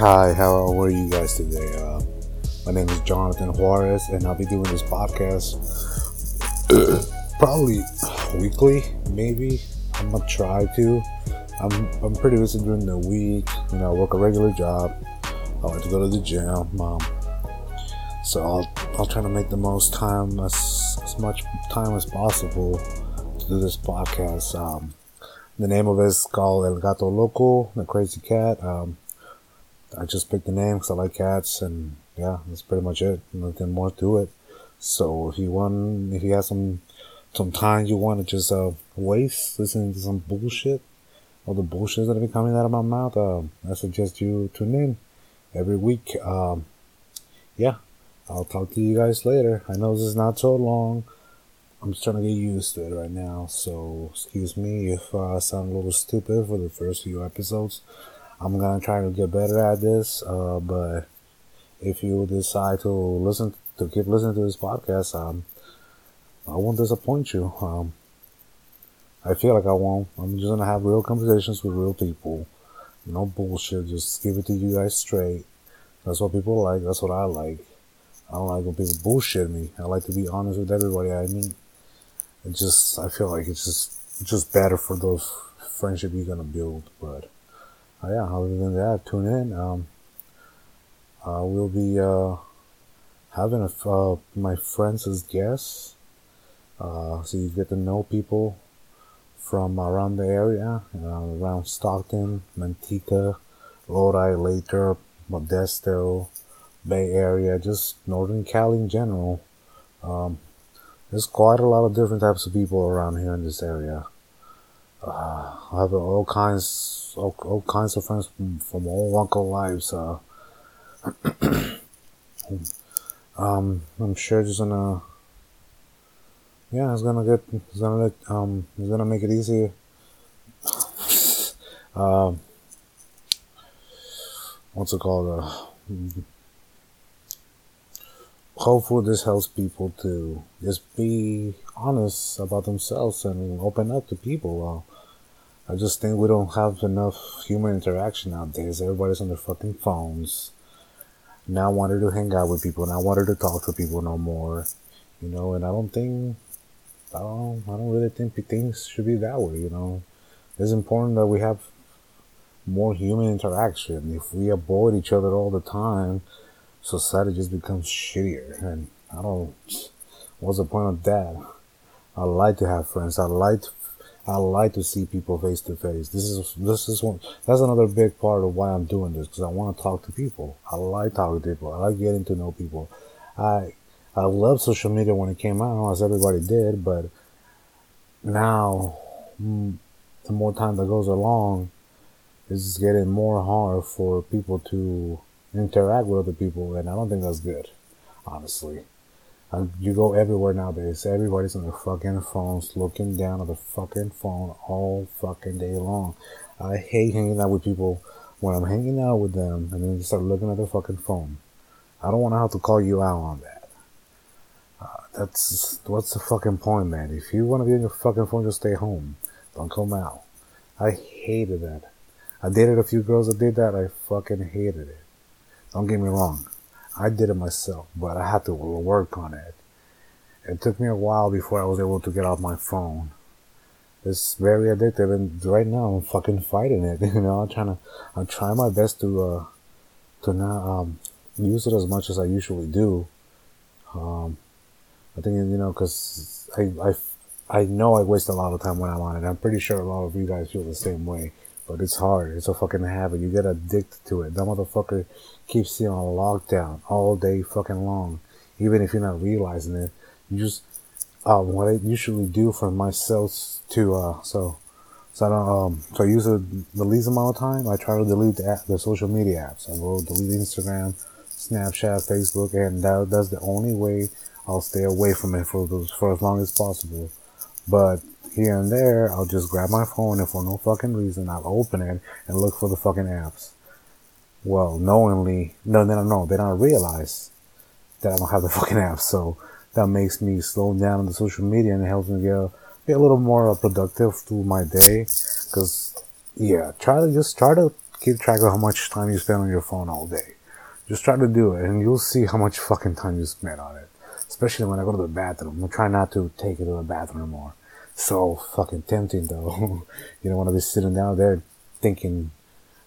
Hi, how are you guys today? Uh, my name is Jonathan Juarez, and I'll be doing this podcast probably weekly, maybe. I'm gonna try to. I'm I'm pretty busy during the week. You know, I work a regular job. I like to go to the gym. Um, so I'll I'll try to make the most time as as much time as possible to do this podcast. Um, the name of it is called El Gato Loco, the Crazy Cat. Um, I just picked the name because I like cats, and yeah, that's pretty much it. Nothing more to it. So if you want, if you have some some time you want to just uh, waste listening to some bullshit, all the bullshit that be coming out of my mouth, uh, I suggest you tune in every week. Um, yeah, I'll talk to you guys later. I know this is not so long. I'm just trying to get used to it right now, so excuse me if uh, I sound a little stupid for the first few episodes. I'm gonna try to get better at this, uh, but if you decide to listen to keep listening to this podcast, um, I won't disappoint you. Um, I feel like I won't. I'm just gonna have real conversations with real people. No bullshit. Just give it to you guys straight. That's what people like. That's what I like. I don't like when people bullshit me. I like to be honest with everybody I meet. It just, I feel like it's just, just better for those friendship you're gonna build. But uh, yeah, other than that, tune in. Um, uh, we'll be uh, having a, uh, my friends as guests, uh, so you get to know people from around the area, uh, around Stockton, Manteca, Lodi, Lathrop, Modesto, Bay Area, just Northern Cali in general. Um, there's quite a lot of different types of people around here in this area. Uh, I have all kinds, all, all kinds of friends from, from all walk of lives. Uh, um, I'm sure just gonna, yeah, it's gonna get, it's gonna let, um, it's gonna make it easier. um, what's it called? Uh, hopefully this helps people to just be honest about themselves and open up to people. Uh, I just think we don't have enough human interaction nowadays. Everybody's on their fucking phones. Not wanting to hang out with people, not wanting to talk to people no more. You know, and I don't think, I don't, I don't really think things should be that way. You know, it's important that we have more human interaction. If we avoid each other all the time, society just becomes shittier. And I don't, what's the point of that? I like to have friends. I like, I like to see people face to face. This is, this is one, that's another big part of why I'm doing this, because I want to talk to people. I like talking to people. I like getting to know people. I, I love social media when it came out, as everybody did, but now, mm, the more time that goes along, it's getting more hard for people to interact with other people, and I don't think that's good, honestly. Um, you go everywhere nowadays. Everybody's on their fucking phones, looking down at the fucking phone all fucking day long. I hate hanging out with people when I'm hanging out with them and then they start looking at their fucking phone. I don't want to have to call you out on that. Uh, that's what's the fucking point, man. If you want to be on your fucking phone, just stay home. Don't come out. I hated that. I dated a few girls that did that. I fucking hated it. Don't get me wrong. I did it myself, but I had to work on it. It took me a while before I was able to get off my phone. It's very addictive, and right now I'm fucking fighting it. You know, I'm trying to, I'm trying my best to, uh, to not um, use it as much as I usually do. Um, I think you know, cause I, I, I know I waste a lot of time when I'm on it. I'm pretty sure a lot of you guys feel the same way. But it's hard. It's a fucking habit. You get addicted to it. That motherfucker keeps you on lockdown all day fucking long. Even if you're not realizing it. You just, um, what I usually do for myself to, uh, so, so I don't, um, so I use it the least amount of time. I try to delete the, app, the social media apps. I will delete Instagram, Snapchat, Facebook, and that, that's the only way I'll stay away from it for for as long as possible. But here and there, I'll just grab my phone and for no fucking reason, I'll open it and look for the fucking apps. Well, knowingly, no, no, no, they don't realize that I don't have the fucking apps. So that makes me slow down on the social media and it helps me get, get a little more productive through my day. Cause yeah, try to just try to keep track of how much time you spend on your phone all day. Just try to do it, and you'll see how much fucking time you spend on it. Especially when I go to the bathroom. I try not to take it to the bathroom more. So fucking tempting though. you don't want to be sitting down there thinking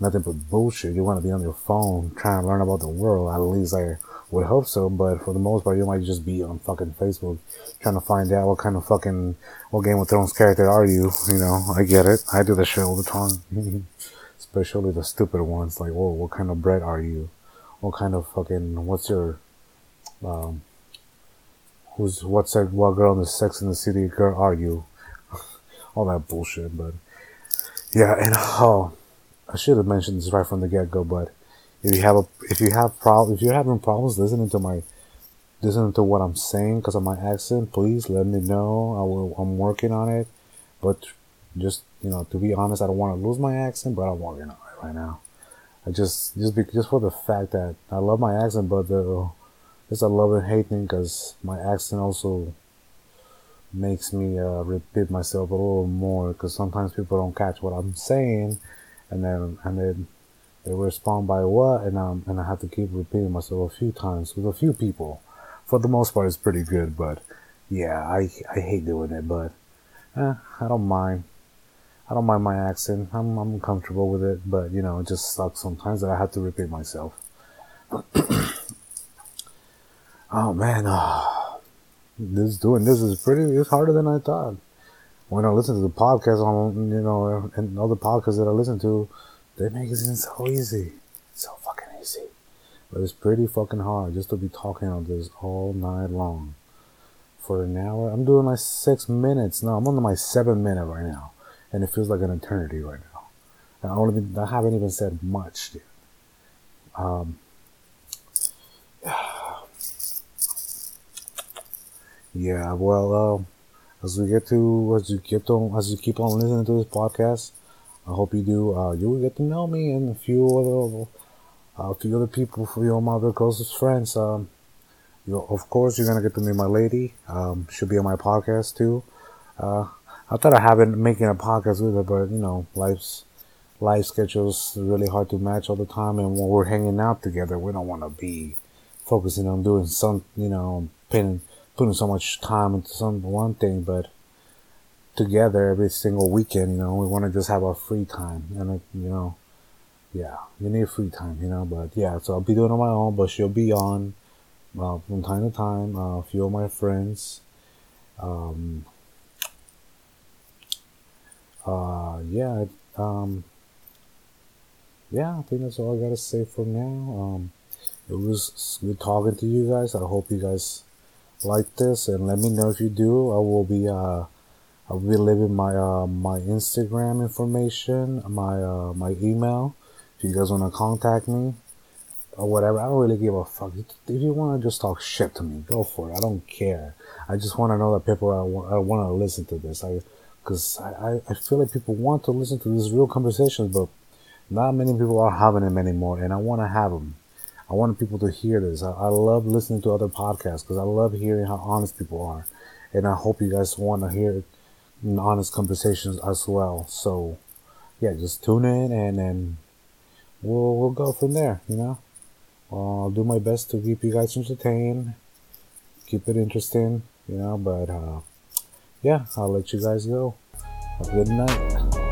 nothing but bullshit. You want to be on your phone trying to learn about the world. At least I would hope so. But for the most part, you might just be on fucking Facebook trying to find out what kind of fucking what Game of Thrones character are you. You know, I get it. I do the shit all the time. Especially the stupid ones like, whoa, what kind of bread are you? What kind of fucking what's your um who's what's that what girl in the Sex in the City girl are you? all that bullshit. But yeah, and oh I should have mentioned this right from the get go, but if you have a if you have problem if you're having problems listening to my listening to what I'm saying because of my accent, please let me know. I will, I'm working on it, but just you know, to be honest, I don't want to lose my accent, but I'm working on it right now. I just just be, just for the fact that I love my accent, but the it's a love and hate thing because my accent also makes me uh, repeat myself a little more because sometimes people don't catch what I'm saying and then and then they respond by what, and um and I have to keep repeating myself a few times with a few people. For the most part, it's pretty good, but yeah, I I hate doing it, but eh, I don't mind. I don't mind my accent. I'm I'm comfortable with it, but you know, it just sucks sometimes that I have to repeat myself. oh man, oh, this doing this is pretty. It's harder than I thought when I listen to the podcast on, you know, and other podcasts that I listen to, they make it seem so easy. So fucking easy. But it's pretty fucking hard just to be talking on this all night long. For an hour. I'm doing my six minutes. now. I'm on my seven minute right now. And it feels like an eternity right now. And I, only I haven't even said much yet. Um, yeah, well, uh, as we get to as you get on as you keep on listening to this podcast, I hope you do. Uh, you will get to know me and a few other uh, a few other people, for your mother closest friends. Um, you of course you're gonna get to meet my lady. Um, she'll be on my podcast too. Uh, I thought I haven't making a podcast with her, but you know, life's life schedules really hard to match all the time, and when we're hanging out together, we don't want to be focusing on doing some, you know, putting putting so much time into some one thing, but together every single weekend, you know, we want to just have our free time, and it, you know, yeah, you need free time, you know. But yeah, so I'll be doing on my own, but she'll be on uh, from time to time. Uh, a few of my friends, um, uh, yeah, um, yeah, I think that's all I gotta say for now. Um, it was good talking to you guys. I hope you guys like this and let me know if you do. I will be uh I'll be leaving my uh my Instagram information, my uh my email if you guys want to contact me or whatever. I don't really give a fuck. If you want to just talk shit to me, go for it. I don't care. I just want to know that people are, I want to listen to this. I because I, I feel like people want to listen to these real conversations, but not many people are having them anymore, and I want to have them. I wanted people to hear this. I, I love listening to other podcasts because I love hearing how honest people are. And I hope you guys want to hear honest conversations as well. So, yeah, just tune in and then we'll, we'll go from there, you know? Uh, I'll do my best to keep you guys entertained, keep it interesting, you know, but uh, yeah, I'll let you guys go. Have a good night.